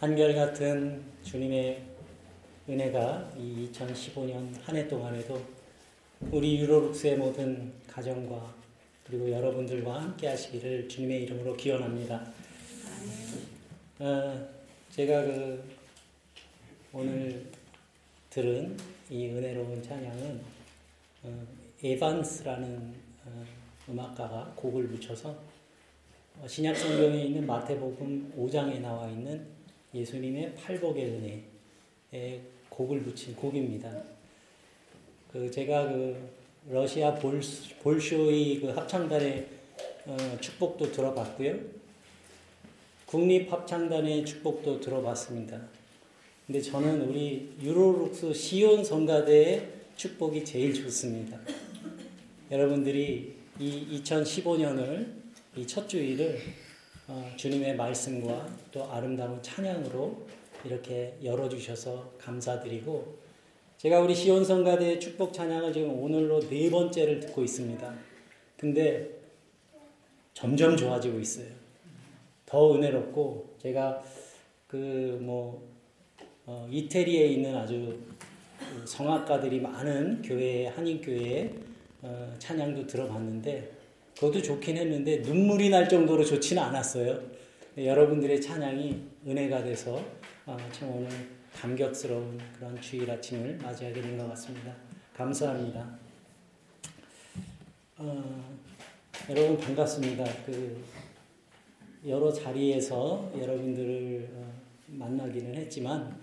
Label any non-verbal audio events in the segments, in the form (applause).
한결같은 주님의 은혜가 이 2015년 한 해 동안에도 우리 유로룩스의 모든 가정과 그리고 여러분들과 함께 하시기를 주님의 이름으로 기원합니다. 어, 제가 그 오늘 들은 이 은혜로운 찬양은 어, 에반스라는 어, 음악가가 곡을 붙여서 어, 신약 성경에 있는 마태복음 5장에 나와 있는 예수님의 팔복의 은혜에 곡을 붙인 곡입니다. 그 제가 그 러시아 볼, 볼쇼이 그 합창단의 어, 축복도 들어봤고요. 국립합창단의 축복도 들어봤습니다. 근데 저는 우리 유로룩스 시온 성가대의 축복이 제일 좋습니다. 여러분들이 이 2015년을 이 첫 주일을 어, 주님의 말씀과 또 아름다운 찬양으로 이렇게 열어주셔서 감사드리고 제가 우리 시온성가대 축복 찬양을 지금 오늘로 네 번째를 듣고 있습니다. 근데 점점 좋아지고 있어요. 더 은혜롭고 제가 그뭐 어, 이태리에 있는 아주 성악가들이 많은 교회 한인 교회 어, 찬양도 들어봤는데 그것도 좋긴 했는데 눈물이 날 정도로 좋지는 않았어요. 여러분들의 찬양이 은혜가 돼서 어, 참 오늘 감격스러운 그런 주일 아침을 맞이하게 된 것 같습니다. 감사합니다. 어, 여러분 반갑습니다. 그 여러 자리에서 여러분들을 어, 만나기는 했지만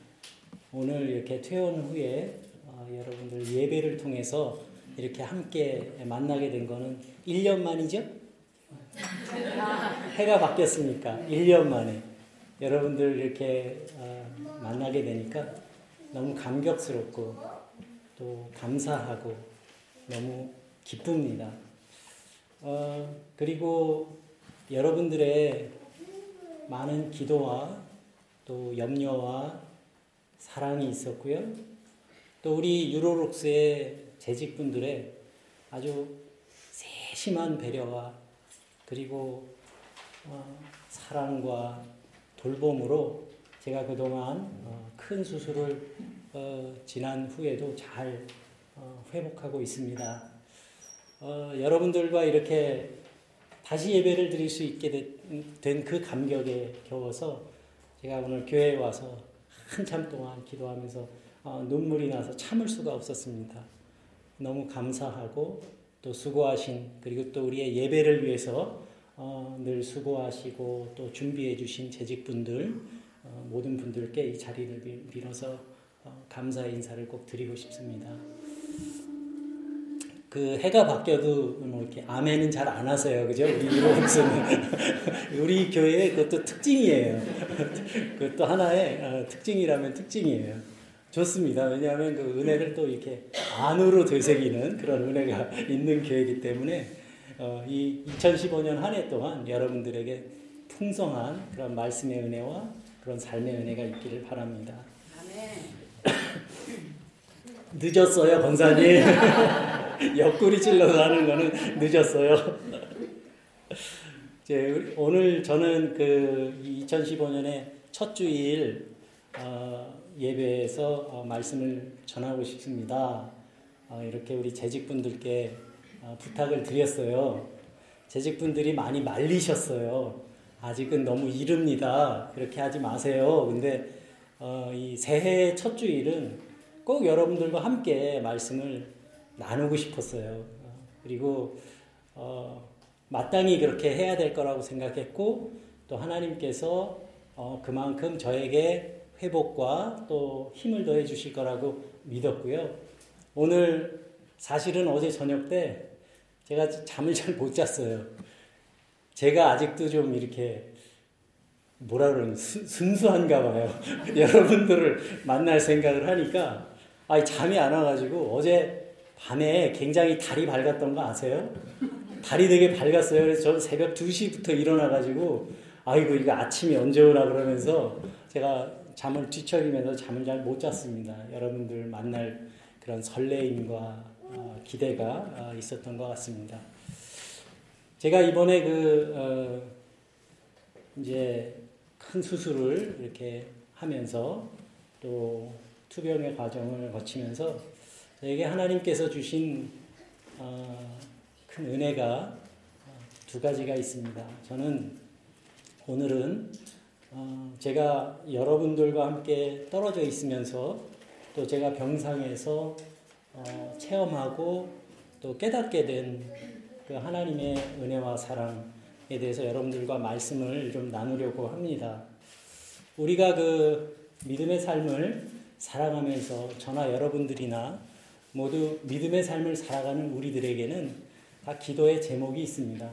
오늘 이렇게 퇴원 후에 어, 여러분들 예배를 통해서 이렇게 함께 만나게 된 거는 1년 만이죠? 해가 바뀌었으니까 1년 만에 여러분들 이렇게 어, 만나게 되니까 너무 감격스럽고 또 감사하고 너무 기쁩니다. 어, 그리고 여러분들의 많은 기도와 또 염려와 사랑이 있었고요. 또 우리 유로록스의 재직분들의 아주 세심한 배려와 그리고 어, 사랑과 돌봄으로 제가 그동안 어, 큰 수술을 어, 지난 후에도 잘 어, 회복하고 있습니다. 어, 여러분들과 이렇게 다시 예배를 드릴 수 있게 된 그 감격에 겨워서 제가 오늘 교회에 와서 한참 동안 기도하면서 어, 눈물이 나서 참을 수가 없었습니다. 너무 감사하고 또 수고하신 그리고 또 우리의 예배를 위해서 어, 늘 수고하시고 또 준비해 주신 재직분들 어, 모든 분들께 이 자리를 빌어서 어, 감사의 인사를 꼭 드리고 싶습니다. 그 해가 바뀌어도 뭐 이렇게 아멘은 잘 안 하세요, 그죠? 우리 이로옥스는 (laughs) 우리 교회의 그것도 특징이에요. (laughs) 그것도 하나의 어, 특징이라면 특징이에요. 좋습니다. 왜냐하면 그 은혜를 또 이렇게 안으로 되새기는 그런 은혜가 (laughs) 있는 교회이기 때문에 어, 이 2015년 한해 동안 여러분들에게 풍성한 그런 말씀의 은혜와 그런 삶의 은혜가 있기를 바랍니다. (laughs) 늦었어요, 권사님. (laughs) 옆구리 찔러서 하는 거는 늦었어요. 이제 오늘 저는 그 2015년의 첫 주일 어, 예배에서 어, 말씀을 전하고 싶습니다. 어, 이렇게 우리 재직분들께 어, 부탁을 드렸어요. 재직분들이 많이 말리셨어요. 아직은 너무 이릅니다. 그렇게 하지 마세요. 근데 어, 이 새해 첫 주일은 꼭 여러분들과 함께 말씀을 나누고 싶었어요. 그리고 어, 마땅히 그렇게 해야 될 거라고 생각했고 또 하나님께서 어, 그만큼 저에게 회복과 또 힘을 더해 주실 거라고 믿었고요. 오늘 사실은 어제 저녁 때 제가 잠을 잘 못 잤어요. 제가 아직도 좀 이렇게 뭐라 그러는 순수한가 봐요. (laughs) 여러분들을 만날 생각을 하니까 아 잠이 안 와가지고 어제 밤에 굉장히 달이 밝았던 거 아세요? 달이 되게 밝았어요. 그래서 저는 새벽 2시부터 일어나가지고 아이고 이거 아침이 언제 오나 그러면서 제가 잠을 뒤척이면서 잠을 잘 못 잤습니다. 여러분들 만날 그런 설레임과 어, 기대가 어, 있었던 것 같습니다. 제가 이번에 그 어, 이제 큰 수술을 이렇게 하면서 또 투병의 과정을 거치면서 저에게 하나님께서 주신 어, 큰 은혜가 두 가지가 있습니다. 저는 오늘은 어, 제가 여러분들과 함께 떨어져 있으면서 또 제가 병상에서 어, 체험하고 또 깨닫게 된 그 하나님의 은혜와 사랑에 대해서 여러분들과 말씀을 좀 나누려고 합니다. 우리가 그 믿음의 삶을 살아가면서 저나 여러분들이나 모두 믿음의 삶을 살아가는 우리들에게는 다 기도의 제목이 있습니다.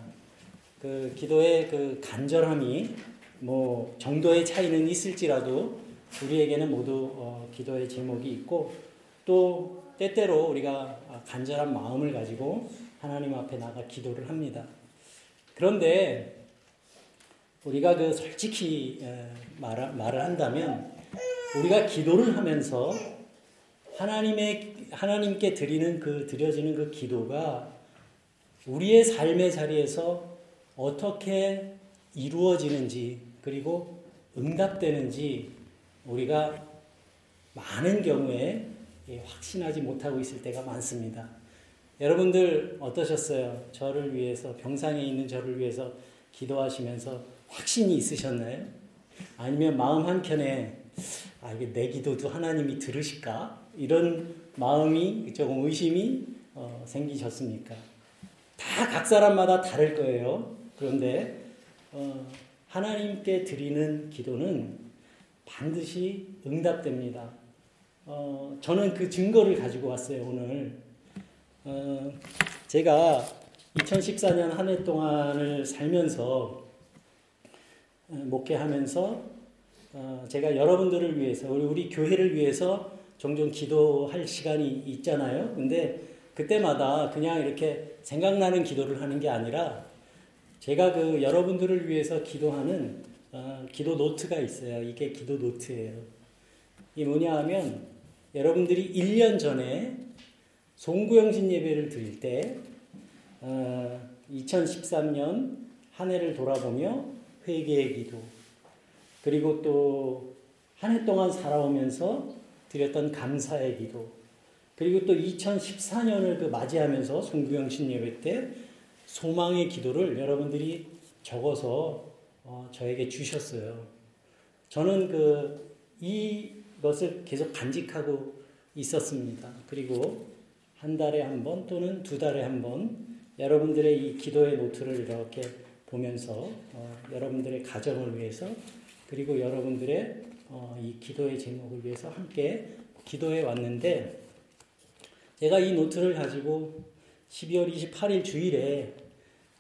그 기도의 그 간절함이 뭐 정도의 차이는 있을지라도 우리에게는 모두 어 기도의 제목이 있고 또 때때로 우리가 간절한 마음을 가지고 하나님 앞에 나가 기도를 합니다. 그런데 우리가 그 솔직히 말, 말을 한다면 우리가 기도를 하면서 하나님의 하나님께 드리는 그 드려지는 그 기도가 우리의 삶의 자리에서 어떻게 이루어지는지 그리고 응답되는지 우리가 많은 경우에 확신하지 못하고 있을 때가 많습니다. 여러분들 어떠셨어요? 저를 위해서 병상에 있는 저를 위해서 기도하시면서 확신이 있으셨나요? 아니면 마음 한켠에 아 이게 내 기도도 하나님이 들으실까? 이런 마음이 조금 의심이 어, 생기셨습니까? 다 각 사람마다 다를 거예요. 그런데 어, 하나님께 드리는 기도는 반드시 응답됩니다. 어, 저는 그 증거를 가지고 왔어요 오늘. 어, 제가 2014년 한 해 동안을 살면서 어, 목회하면서 어, 제가 여러분들을 위해서 우리, 우리 교회를 위해서 종종 기도할 시간이 있잖아요. 근데 그때마다 그냥 이렇게 생각나는 기도를 하는 게 아니라 제가 그 여러분들을 위해서 기도하는 어, 기도 노트가 있어요. 이게 기도 노트예요. 이 뭐냐 하면 여러분들이 1년 전에 송구영신 예배를 드릴 때 어, 2013년 한 해를 돌아보며 회개의 기도 그리고 또 한 해 동안 살아오면서 드렸던 감사의 기도 그리고 또 2014년을 그 맞이하면서 송구영신 예배 때 소망의 기도를 여러분들이 적어서 어, 저에게 주셨어요. 저는 그 이것을 계속 간직하고 있었습니다. 그리고 한 달에 한 번 또는 두 달에 한 번 여러분들의 이 기도의 노트를 이렇게 보면서 어, 여러분들의 가정을 위해서 그리고 여러분들의 어, 이 기도의 제목을 위해서 함께 기도해 왔는데 제가 이 노트를 가지고 12월 28일 주일에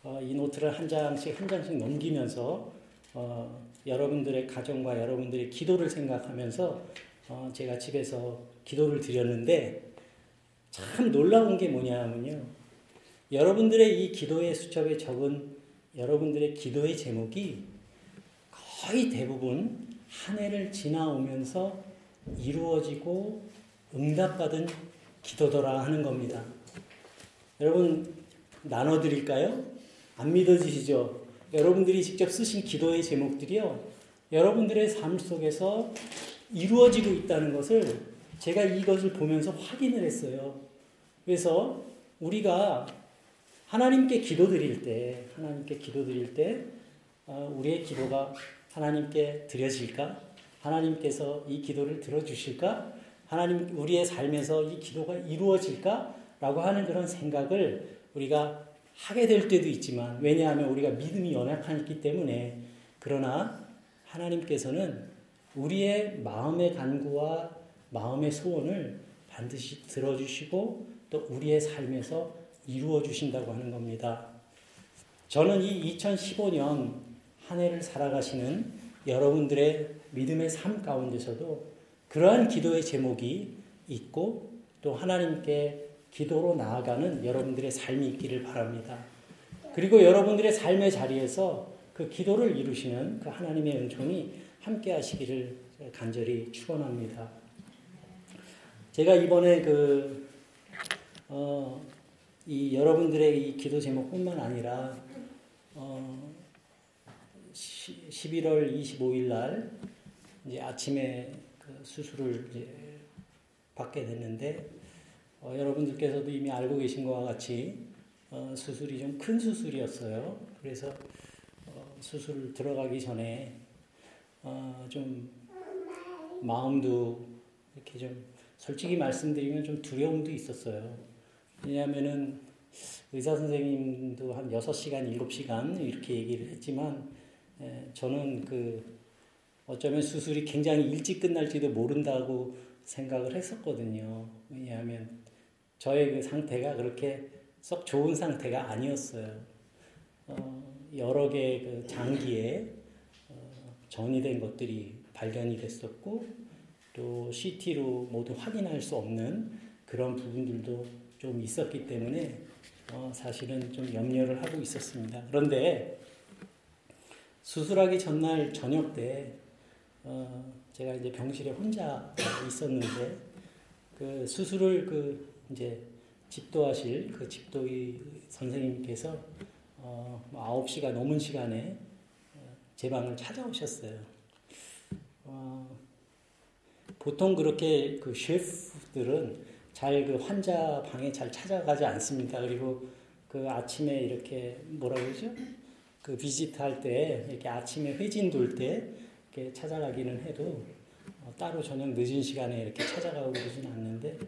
어, 이 노트를 한 장씩 한 장씩 넘기면서 어, 여러분들의 가정과 여러분들의 기도를 생각하면서 어, 제가 집에서 기도를 드렸는데 참 놀라운 게 뭐냐면요. 여러분들의 이 기도의 수첩에 적은 여러분들의 기도의 제목이 거의 대부분 한 해를 지나오면서 이루어지고 응답받은 기도더라 하는 겁니다. 여러분 나눠드릴까요? 안 믿어지시죠? 여러분들이 직접 쓰신 기도의 제목들이요. 여러분들의 삶 속에서 이루어지고 있다는 것을 제가 이것을 보면서 확인을 했어요. 그래서 우리가 하나님께 기도드릴 때, 하나님께 기도드릴 때, 어, 우리의 기도가 하나님께 드려질까? 하나님께서 이 기도를 들어주실까? 하나님, 우리의 삶에서 이 기도가 이루어질까? 라고 하는 그런 생각을 우리가 하게 될 때도 있지만, 왜냐하면 우리가 믿음이 연약하기 때문에, 그러나 하나님께서는 우리의 마음의 간구와 마음의 소원을 반드시 들어주시고 또 우리의 삶에서 이루어 주신다고 하는 겁니다. 저는 이 2015년 한 해를 살아가시는 여러분들의 믿음의 삶 가운데서도 그러한 기도의 제목이 있고 또 하나님께 기도로 나아가는 여러분들의 삶이 있기를 바랍니다. 그리고 여러분들의 삶의 자리에서 그 기도를 이루시는 그 하나님의 은총이 함께 하시기를 간절히 축원합니다. 제가 이번에 그, 어, 이 여러분들의 이 기도 제목뿐만 아니라, 어, 11월 25일 날, 이제 아침에 그 수술을 이제 받게 됐는데 어, 여러분들께서도 이미 알고 계신 것과 같이 어, 수술이 좀 큰 수술이었어요. 그래서 어, 수술 들어가기 전에 어, 좀 마음도 이렇게 좀 솔직히 말씀드리면 좀 두려움도 있었어요. 왜냐하면은 의사 선생님도 한 6시간, 7시간 이렇게 얘기를 했지만 에, 저는 그 어쩌면 수술이 굉장히 일찍 끝날지도 모른다고 생각을 했었거든요. 왜냐하면 저의 그 상태가 그렇게 썩 좋은 상태가 아니었어요. 어, 여러 개의 그 장기에 어, 전이된 것들이 발견이 됐었고 또 CT로 모두 확인할 수 없는 그런 부분들도 좀 있었기 때문에 어, 사실은 좀 염려를 하고 있었습니다. 그런데 수술하기 전날 저녁 때 어, 제가 이제 병실에 혼자 있었는데 그 수술을 그 이제 집도하실 그 집도의 선생님께서 어, 9시가 뭐 넘은 시간에 어, 제 방을 찾아오셨어요. 어, 보통 그렇게 그 셰프들은 잘 그 환자 방에 잘 찾아가지 않습니다. 그리고 그 아침에 이렇게 뭐라 그러죠? 그 비지트 할 때 이렇게 아침에 회진 돌 때 이렇게 찾아가기는 해도 어, 따로 저녁 늦은 시간에 이렇게 찾아가고 그러진 않는데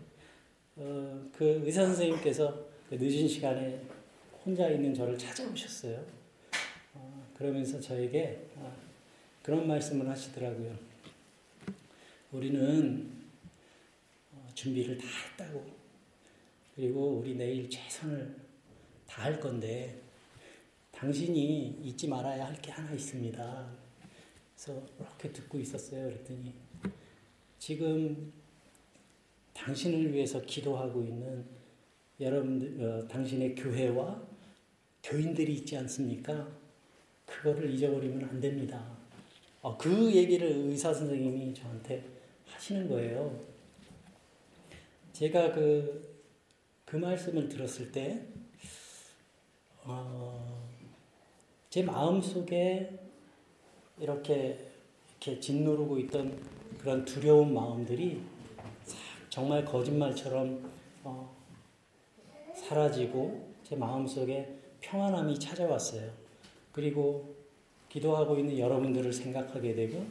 어, 그 의사 선생님께서 그 늦은 시간에 혼자 있는 저를 찾아오셨어요. 어, 그러면서 저에게 어, 그런 말씀을 하시더라고요. 우리는 어, 준비를 다 했다고. 그리고 우리 내일 최선을 다할 건데 당신이 잊지 말아야 할 게 하나 있습니다. 그래서 이렇게 듣고 있었어요. 그랬더니 지금 당신을 위해서 기도하고 있는 여러분들, 어, 당신의 교회와 교인들이 있지 않습니까? 그거를 잊어버리면 안 됩니다. 어, 그 얘기를 의사 선생님이 저한테 하시는 거예요. 제가 그, 그 말씀을 들었을 때, 어, 제 마음 속에 이렇게, 이렇게 짓누르고 있던 그런 두려운 마음들이 정말 거짓말처럼 어, 사라지고 제 마음속에 평안함이 찾아왔어요. 그리고 기도하고 있는 여러분들을 생각하게 되고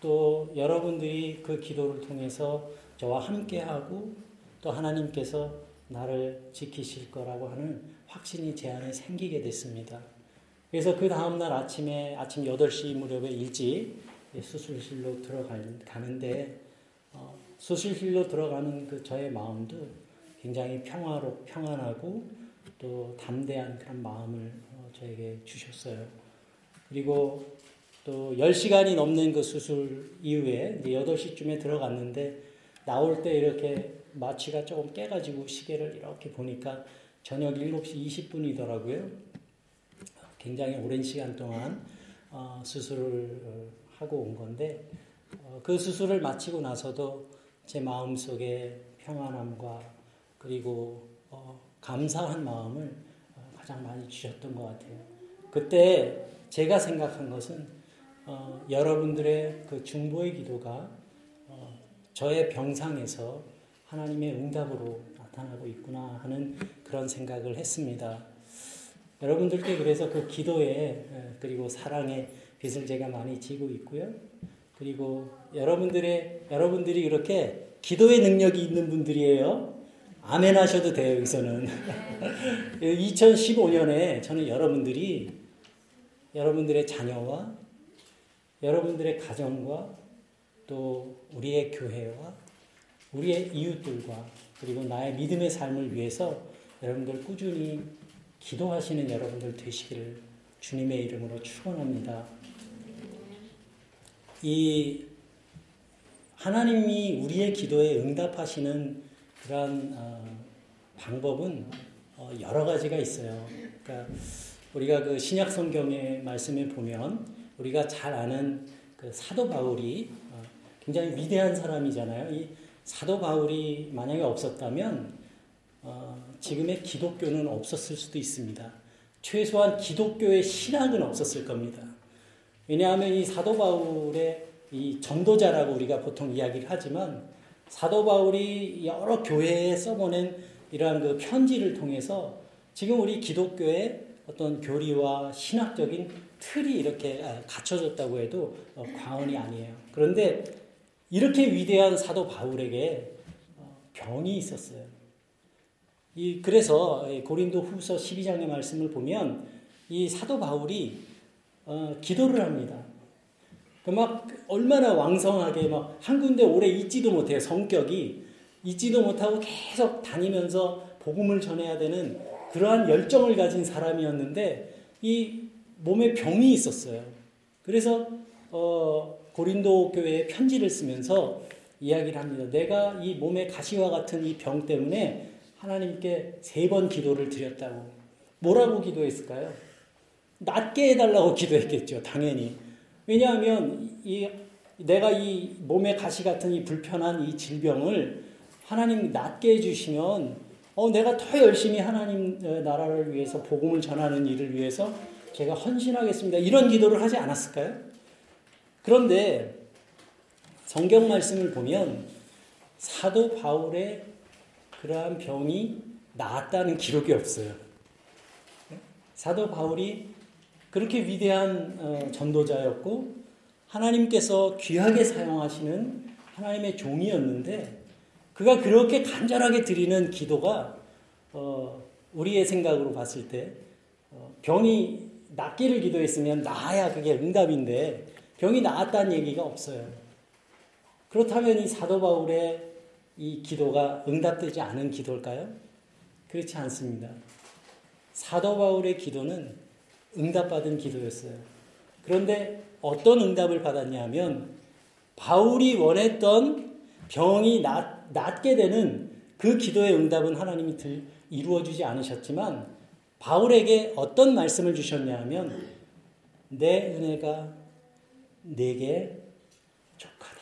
또 여러분들이 그 기도를 통해서 저와 함께하고 또 하나님께서 나를 지키실 거라고 하는 확신이 제 안에 생기게 됐습니다. 그래서 그 다음날 아침에 아침 8시 무렵에 일찍 수술실로 들어가는데 어, 수술실로 들어가는 그 저의 마음도 굉장히 평화로 평안하고 또 담대한 그런 마음을 어, 저에게 주셨어요. 그리고 또 10시간이 넘는 그 수술 이후에 이제 8시쯤에 들어갔는데 나올 때 이렇게 마취가 조금 깨가지고 시계를 이렇게 보니까 저녁 7시 20분이더라고요. 굉장히 오랜 시간 동안 어, 수술을 하고 온 건데 어, 그 수술을 마치고 나서도 제 마음 속에 평안함과 그리고 어, 감사한 마음을 가장 많이 주셨던 것 같아요. 그때 제가 생각한 것은 어, 여러분들의 그 중보의 기도가 어, 저의 병상에서 하나님의 응답으로 나타나고 있구나 하는 그런 생각을 했습니다. 여러분들께 그래서 그 기도에 그리고 사랑의 빚을 제가 많이 지고 있고요. 그리고 여러분들의 여러분들이 이렇게 기도의 능력이 있는 분들이에요. 아멘 하셔도 돼요, 여기서는. (laughs) 2015년에 저는 여러분들이 여러분들의 자녀와 여러분들의 가정과 또 우리의 교회와 우리의 이웃들과 그리고 나의 믿음의 삶을 위해서 여러분들 꾸준히 기도하시는 여러분들 되시기를 주님의 이름으로 축원합니다. 이 하나님이 우리의 기도에 응답하시는 그런 어, 방법은 어, 여러 가지가 있어요. 그러니까 우리가 그 신약 성경의 말씀에 보면 우리가 잘 아는 그 사도 바울이 어, 굉장히 위대한 사람이잖아요. 이 사도 바울이 만약에 없었다면 어, 지금의 기독교는 없었을 수도 있습니다. 최소한 기독교의 신학은 없었을 겁니다. 왜냐하면 이 사도 바울의 이 전도자라고 우리가 보통 이야기를 하지만 사도 바울이 여러 교회에 써보낸 이러한 그 편지를 통해서 지금 우리 기독교의 어떤 교리와 신학적인 틀이 이렇게 아, 갖춰졌다고 해도 어, 과언이 아니에요. 그런데 이렇게 위대한 사도 바울에게 어, 병이 있었어요. 이 그래서 고린도 후서 12장의 말씀을 보면 이 사도 바울이 어, 기도를 합니다. 그막 얼마나 왕성하게 막 한 군데 오래 있지도 못해요. 성격이 있지도 못하고 계속 다니면서 복음을 전해야 되는 그러한 열정을 가진 사람이었는데 이 몸에 병이 있었어요. 그래서 어, 고린도 교회에 편지를 쓰면서 이야기를 합니다. 내가 이 몸에 가시와 같은 이 병 때문에 하나님께 세 번 기도를 드렸다고. 뭐라고 기도했을까요? 낫게 해달라고 (laughs) 기도했겠죠, 당연히. 왜냐하면 이 내가 이 몸에 가시 같은 이 불편한 이 질병을 하나님 낫게 해주시면 어, 내가 더 열심히 하나님 어, 나라를 위해서 복음을 전하는 일을 위해서 제가 헌신하겠습니다. 이런 기도를 하지 않았을까요? 그런데 성경 말씀을 보면 사도 바울의 그러한 병이 나았다는 기록이 없어요. 사도 바울이 그렇게 위대한 어, 전도자였고 하나님께서 귀하게 사용하시는 하나님의 종이었는데 그가 그렇게 간절하게 드리는 기도가 어, 우리의 생각으로 봤을 때 어, 병이 낫기를 기도했으면 나아야 그게 응답인데 병이 나았다는 얘기가 없어요. 그렇다면 이 사도 바울의 이 기도가 응답되지 않은 기도일까요? 그렇지 않습니다. 사도 바울의 기도는 응답받은 기도였어요. 그런데 어떤 응답을 받았냐 하면 바울이 원했던 병이 낫, 낫게 되는 그 기도의 응답은 하나님이 들, 이루어주지 않으셨지만 바울에게 어떤 말씀을 주셨냐 하면 내 은혜가 내게 족하다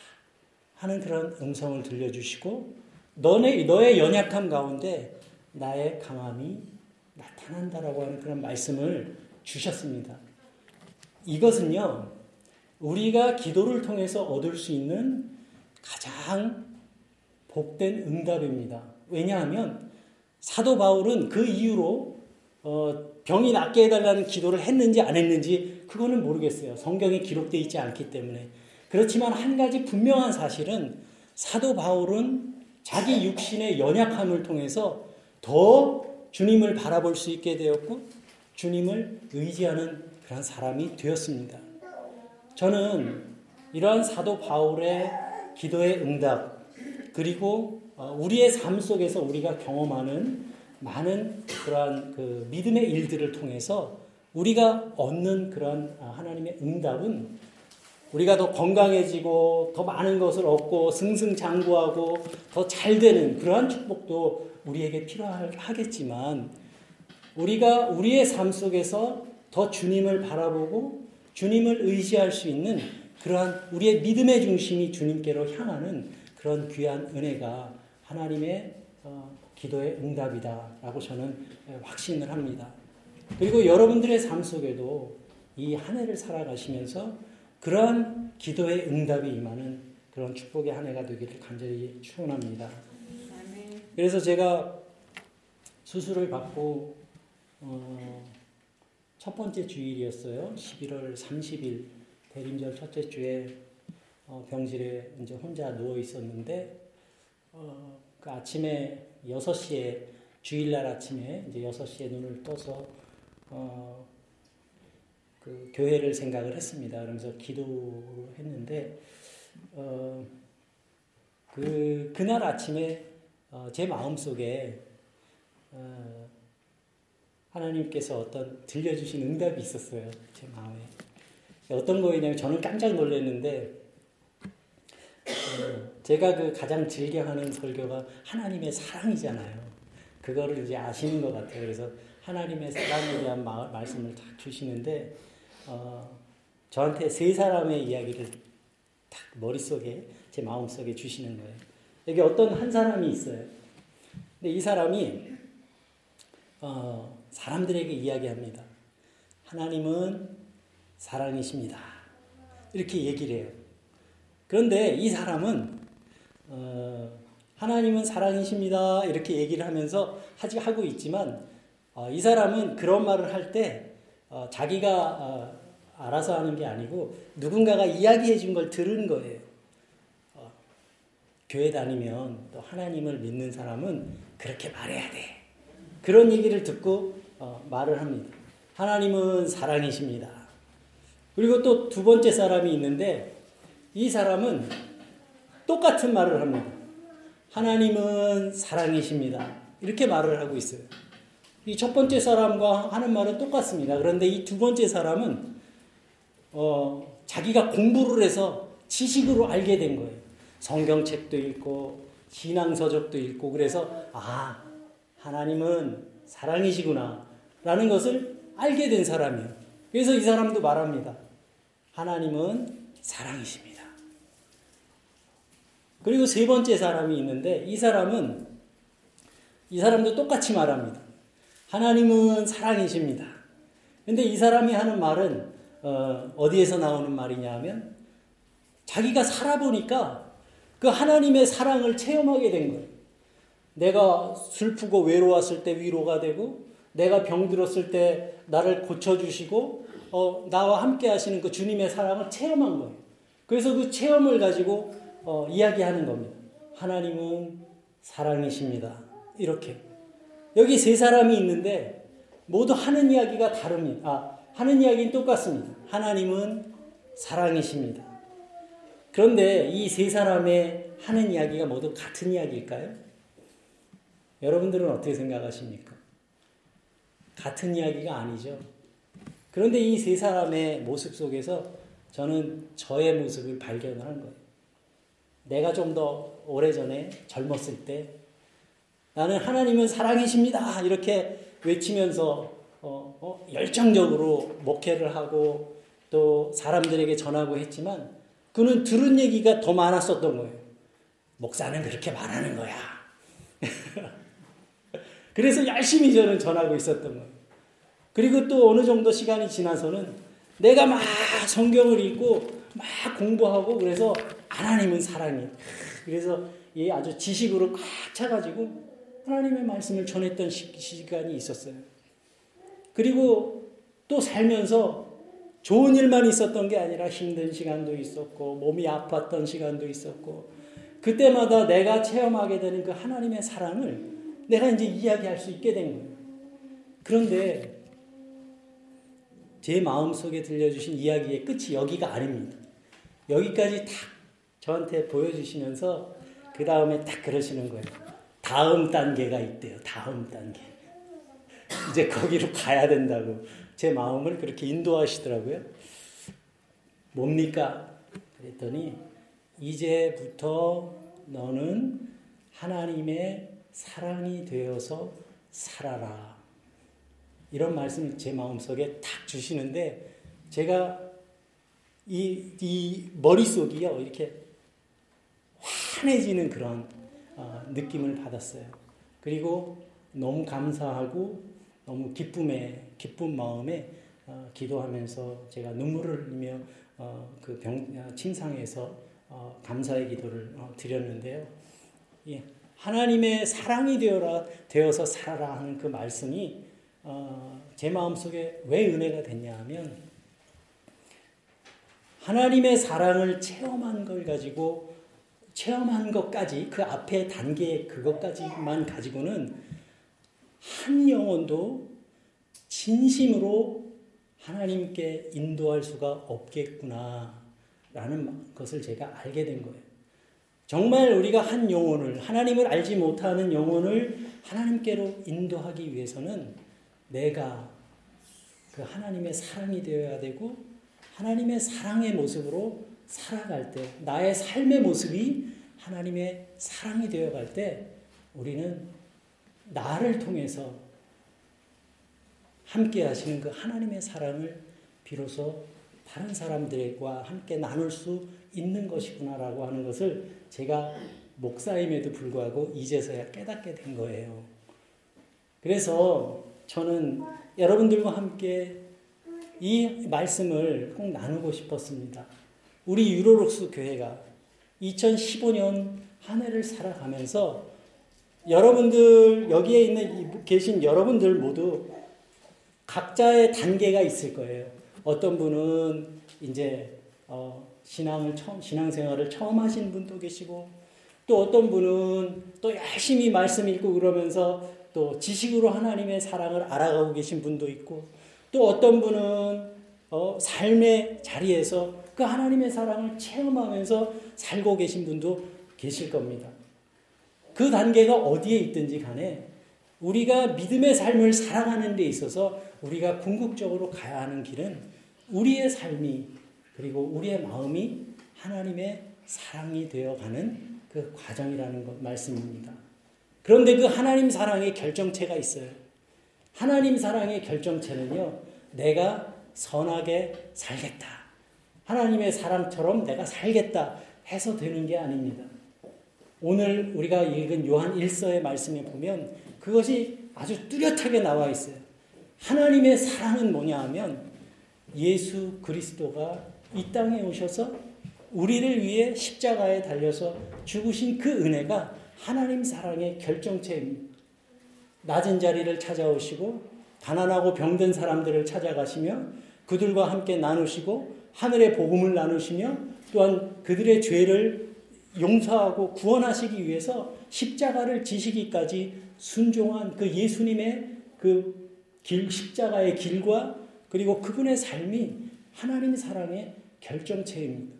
하는 그런 음성을 들려주시고 너네, 너의 연약함 가운데 나의 강함이 나타난다라고 하는 그런 말씀을 주셨습니다. 이것은요, 우리가 기도를 통해서 얻을 수 있는 가장 복된 응답입니다. 왜냐하면 사도 바울은 그 이후로 어, 병이 낫게 해달라는 기도를 했는지 안 했는지 그거는 모르겠어요. 성경에 기록되어 있지 않기 때문에. 그렇지만 한 가지 분명한 사실은 사도 바울은 자기 육신의 연약함을 통해서 더 주님을 바라볼 수 있게 되었고 주님을 의지하는 그런 사람이 되었습니다. 저는 이러한 사도 바울의 기도의 응답 그리고 어, 우리의 삶 속에서 우리가 경험하는 많은 그러한 그 믿음의 일들을 통해서 우리가 얻는 그런 아, 하나님의 응답은 우리가 더 건강해지고 더 많은 것을 얻고 승승장구하고 더 잘 되는 그러한 축복도 우리에게 필요하겠지만 우리가 우리의 삶 속에서 더 주님을 바라보고 주님을 의지할 수 있는 그러한 우리의 믿음의 중심이 주님께로 향하는 그런 귀한 은혜가 하나님의 어, 기도의 응답이다라고 저는 확신을 합니다. 그리고 여러분들의 삶 속에도 이 한 해를 살아가시면서 그러한 기도의 응답이 임하는 그런 축복의 한 해가 되기를 간절히 축원합니다. 그래서 제가 수술을 받고 어, 첫 번째 주일이었어요. 11월 30일 대림절 첫째 주에 어, 병실에 이제 혼자 누워 있었는데 어, 그 아침에 6시에 주일날 아침에 이제 6시에 눈을 떠서 어, 그 교회를 생각을 했습니다. 그러면서 기도를 했는데 어, 그 그날 아침에 어, 제 마음 속에 어, 하나님께서 어떤 들려주신 응답이 있었어요. 제 마음에 어떤 거였냐면 저는 깜짝 놀랐는데 어, 제가 그 가장 즐겨하는 설교가 하나님의 사랑이잖아요. 그거를 이제 아시는 것 같아요. 그래서 하나님의 사랑에 대한 마, 말씀을 딱 주시는데 어, 저한테 세 사람의 이야기를 딱 머릿속에 제 마음속에 주시는 거예요. 여기 어떤 한 사람이 있어요. 근데 이 사람이 어, 사람들에게 이야기합니다. 하나님은 사랑이십니다. 이렇게 얘기를 해요. 그런데 이 사람은 어, 하나님은 사랑이십니다 이렇게 얘기를 하면서 하지 하고 있지만 어, 이 사람은 그런 말을 할때 어, 자기가 어, 알아서 하는 게 아니고 누군가가 이야기해 준 걸 들은 거예요. 어, 교회 다니면 또 하나님을 믿는 사람은 그렇게 말해야 돼. 그런 얘기를 듣고 어, 말을 합니다. 하나님은 사랑이십니다. 그리고 또 두 번째 사람이 있는데 이 사람은 똑같은 말을 합니다. 하나님은 사랑이십니다. 이렇게 말을 하고 있어요. 이 첫 번째 사람과 하는 말은 똑같습니다. 그런데 이 두 번째 사람은 어, 자기가 공부를 해서 지식으로 알게 된 거예요. 성경책도 읽고 신앙서적도 읽고 그래서 아 하나님은 사랑이시구나 라는 것을 알게 된 사람이에요. 그래서 이 사람도 말합니다. 하나님은 사랑이십니다. 그리고 세 번째 사람이 있는데 이 사람은 이 사람도 똑같이 말합니다. 하나님은 사랑이십니다. 근데 이 사람이 하는 말은 어, 디에서 나오는 말이냐 하면 자기가 살아보니까 그 하나님의 사랑을 체험하게 된 거예요. 내가 슬프고 외로웠을 때 위로가 되고 내가 병들었을 때 나를 고쳐주시고 어, 나와 함께 하시는 그 주님의 사랑을 체험한 거예요. 그래서 그 체험을 가지고 어, 이야기하는 겁니다. 하나님은 사랑이십니다. 이렇게. 여기 세 사람이 있는데 모두 하는 이야기가 다릅니다. 아, 하는 이야기는 똑같습니다. 하나님은 사랑이십니다. 그런데 이 세 사람의 하는 이야기가 모두 같은 이야기일까요? 여러분들은 어떻게 생각하십니까? 같은 이야기가 아니죠. 그런데 이 세 사람의 모습 속에서 저는 저의 모습을 발견하는 거예요. 내가 좀 더 오래전에 젊었을 때 나는 하나님은 사랑이십니다. 이렇게 외치면서 어, 어, 열정적으로 목회를 하고 또 사람들에게 전하고 했지만 그는 들은 얘기가 더 많았었던 거예요. 목사는 그렇게 말하는 거야. (laughs) 그래서 열심히 저는 전하고 있었던 거예요. 그리고 또 어느 정도 시간이 지나서는 내가 막 성경을 읽고 막 공부하고 그래서 하나님은 사랑이. 그래서 이 아주 지식으로 꽉 차가지고 하나님의 말씀을 전했던 시간이 있었어요. 그리고 또 살면서 좋은 일만 있었던 게 아니라 힘든 시간도 있었고, 몸이 아팠던 시간도 있었고, 그때마다 내가 체험하게 되는 그 하나님의 사랑을 내가 이제 이야기할 수 있게 된 거예요. 그런데 제 마음속에 들려주신 이야기의 끝이 여기가 아닙니다. 여기까지 딱 저한테 보여주시면서 그 다음에 딱 그러시는 거예요. 다음 단계가 있대요. 다음 단계. 이제 거기로 가야 된다고 제 마음을 그렇게 인도하시더라고요. 뭡니까? 그랬더니 이제부터 너는 하나님의 사랑이 되어서 살아라. 이런 말씀을 제 마음속에 탁 주시는데 제가 이, 이 머릿속이요, 이렇게 환해지는 그런 어, 느낌을 받았어요. 그리고 너무 감사하고 너무 기쁨에 기쁜 마음에 어, 기도하면서 제가 눈물을 흘리며 어, 그 병, 침상에서 감사의 기도를 드렸는데요. 예, 하나님의 사랑이 되어라 되어서 살아라 하는 그 말씀이 제 마음 속에 왜 은혜가 됐냐 하면 하나님의 사랑을 체험한 걸 가지고 체험한 것까지 그 앞에 단계 그것까지만 가지고는 한 영혼도 진심으로 하나님께 인도할 수가 없겠구나 라는 것을 제가 알게 된 거예요. 정말 우리가 한 영혼을 하나님을 알지 못하는 영혼을 하나님께로 인도하기 위해서는 내가 그 하나님의 사랑이 되어야 되고 하나님의 사랑의 모습으로 살아갈 때, 나의 삶의 모습이 하나님의 사랑이 되어갈 때, 우리는 나를 통해서 함께 하시는 그 하나님의 사랑을 비로소 다른 사람들과 함께 나눌 수 있는 것이구나라고 하는 것을 제가 목사임에도 불구하고 이제서야 깨닫게 된 거예요. 그래서 저는 여러분들과 함께 이 말씀을 꼭 나누고 싶었습니다. 우리 유로록스 교회가 2015년 한 해를 살아가면서 여러분들 여기에 있는 계신 여러분들 모두 각자의 단계가 있을 거예요. 어떤 분은 이제 어, 신앙을 처음 신앙생활을 처음 하신 분도 계시고 또 어떤 분은 또 열심히 말씀 읽고 그러면서 또 지식으로 하나님의 사랑을 알아가고 계신 분도 있고 또 어떤 분은 어, 삶의 자리에서 그 하나님의 사랑을 체험하면서 살고 계신 분도 계실 겁니다. 그 단계가 어디에 있든지 간에 우리가 믿음의 삶을 살아가는 데 있어서 우리가 궁극적으로 가야 하는 길은 우리의 삶이 그리고 우리의 마음이 하나님의 사랑이 되어가는 그 과정이라는 것 말씀입니다. 그런데 그 하나님 사랑의 결정체가 있어요. 하나님 사랑의 결정체는요, 내가 선하게 살겠다. 하나님의 사랑처럼 내가 살겠다 해서 되는 게 아닙니다. 오늘 우리가 읽은 요한 1서의 말씀에 보면 그것이 아주 뚜렷하게 나와 있어요. 하나님의 사랑은 뭐냐 하면 예수 그리스도가 이 땅에 오셔서 우리를 위해 십자가에 달려서 죽으신 그 은혜가 하나님 사랑의 결정체입니다. 낮은 자리를 찾아오시고 가난하고 병든 사람들을 찾아가시며 그들과 함께 나누시고 하늘의 복음을 나누시며 또한 그들의 죄를 용서하고 구원하시기 위해서 십자가를 지시기까지 순종한 그 예수님의 그 길, 십자가의 길과 그리고 그분의 삶이 하나님 사랑의 결정체입니다.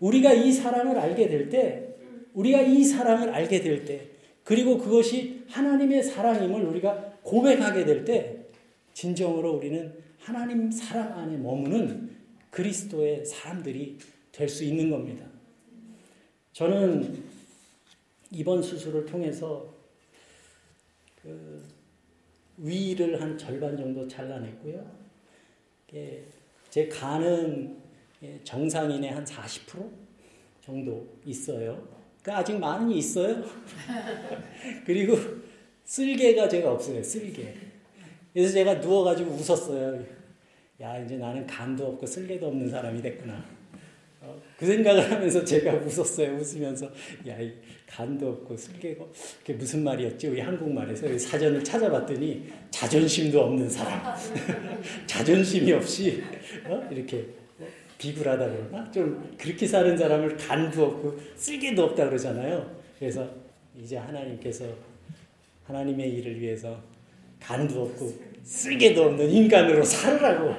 우리가 이 사랑을 알게 될 때, 우리가 이 사랑을 알게 될 때, 그리고 그것이 하나님의 사랑임을 우리가 고백하게 될 때, 진정으로 우리는 하나님 사랑 안에 머무는 그리스도의 사람들이 될 수 있는 겁니다. 저는 이번 수술을 통해서 그 위를 한 절반 정도 잘라냈고요. 제 간은 정상인의 한 40% 정도 있어요. 그 아직 많이 있어요. (laughs) 그리고 쓸개가 제가 없어요. 쓸개. 그래서 제가 누워가지고 웃었어요. 야 이제 나는 간도 없고 쓸개도 없는 사람이 됐구나. 어, 그 생각을 하면서 제가 웃었어요. 웃으면서 야, 이 간도 없고 쓸개고 그게 무슨 말이었지? 우리 한국말에서 사전을 찾아봤더니 자존심도 없는 사람, (laughs) 자존심이 없이 어? 이렇게 비굴하다 그러나 좀 그렇게 사는 사람을 간도 없고 쓸개도 없다 그러잖아요. 그래서 이제 하나님께서 하나님의 일을 위해서 간도 없고 쓸개도 없는 인간으로 살으라고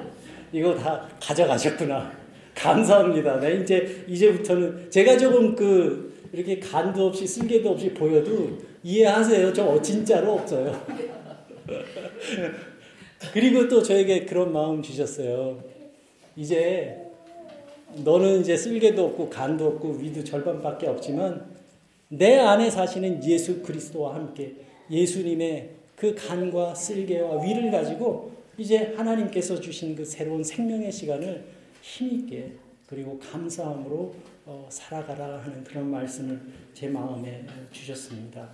이거 다 가져가셨구나. 감사합니다. 네, 이제 이제부터는 제가 조금 그 이렇게 간도 없이 쓸개도 없이 보여도 이해하세요. 저 진짜로 없어요. (laughs) 그리고 또 저에게 그런 마음 주셨어요. 이제 너는 이제 쓸개도 없고 간도 없고 위도 절반밖에 없지만 내 안에 사시는 예수 그리스도와 함께 예수님의 그 간과 쓸개와 위를 가지고 이제 하나님께서 주신 그 새로운 생명의 시간을 힘있게 그리고 감사함으로 어, 살아가라 하는 그런 말씀을 제 마음에 주셨습니다.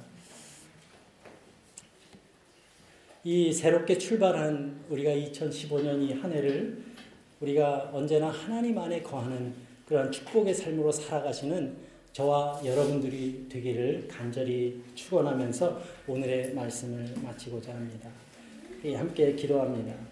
이 새롭게 출발한 우리가 2015년 이 한 해를 우리가 언제나 하나님 안에 거하는 그런 축복의 삶으로 살아가시는 저와 여러분들이 되기를 간절히 축원하면서 오늘의 말씀을 마치고자 합니다. 함께 기도합니다.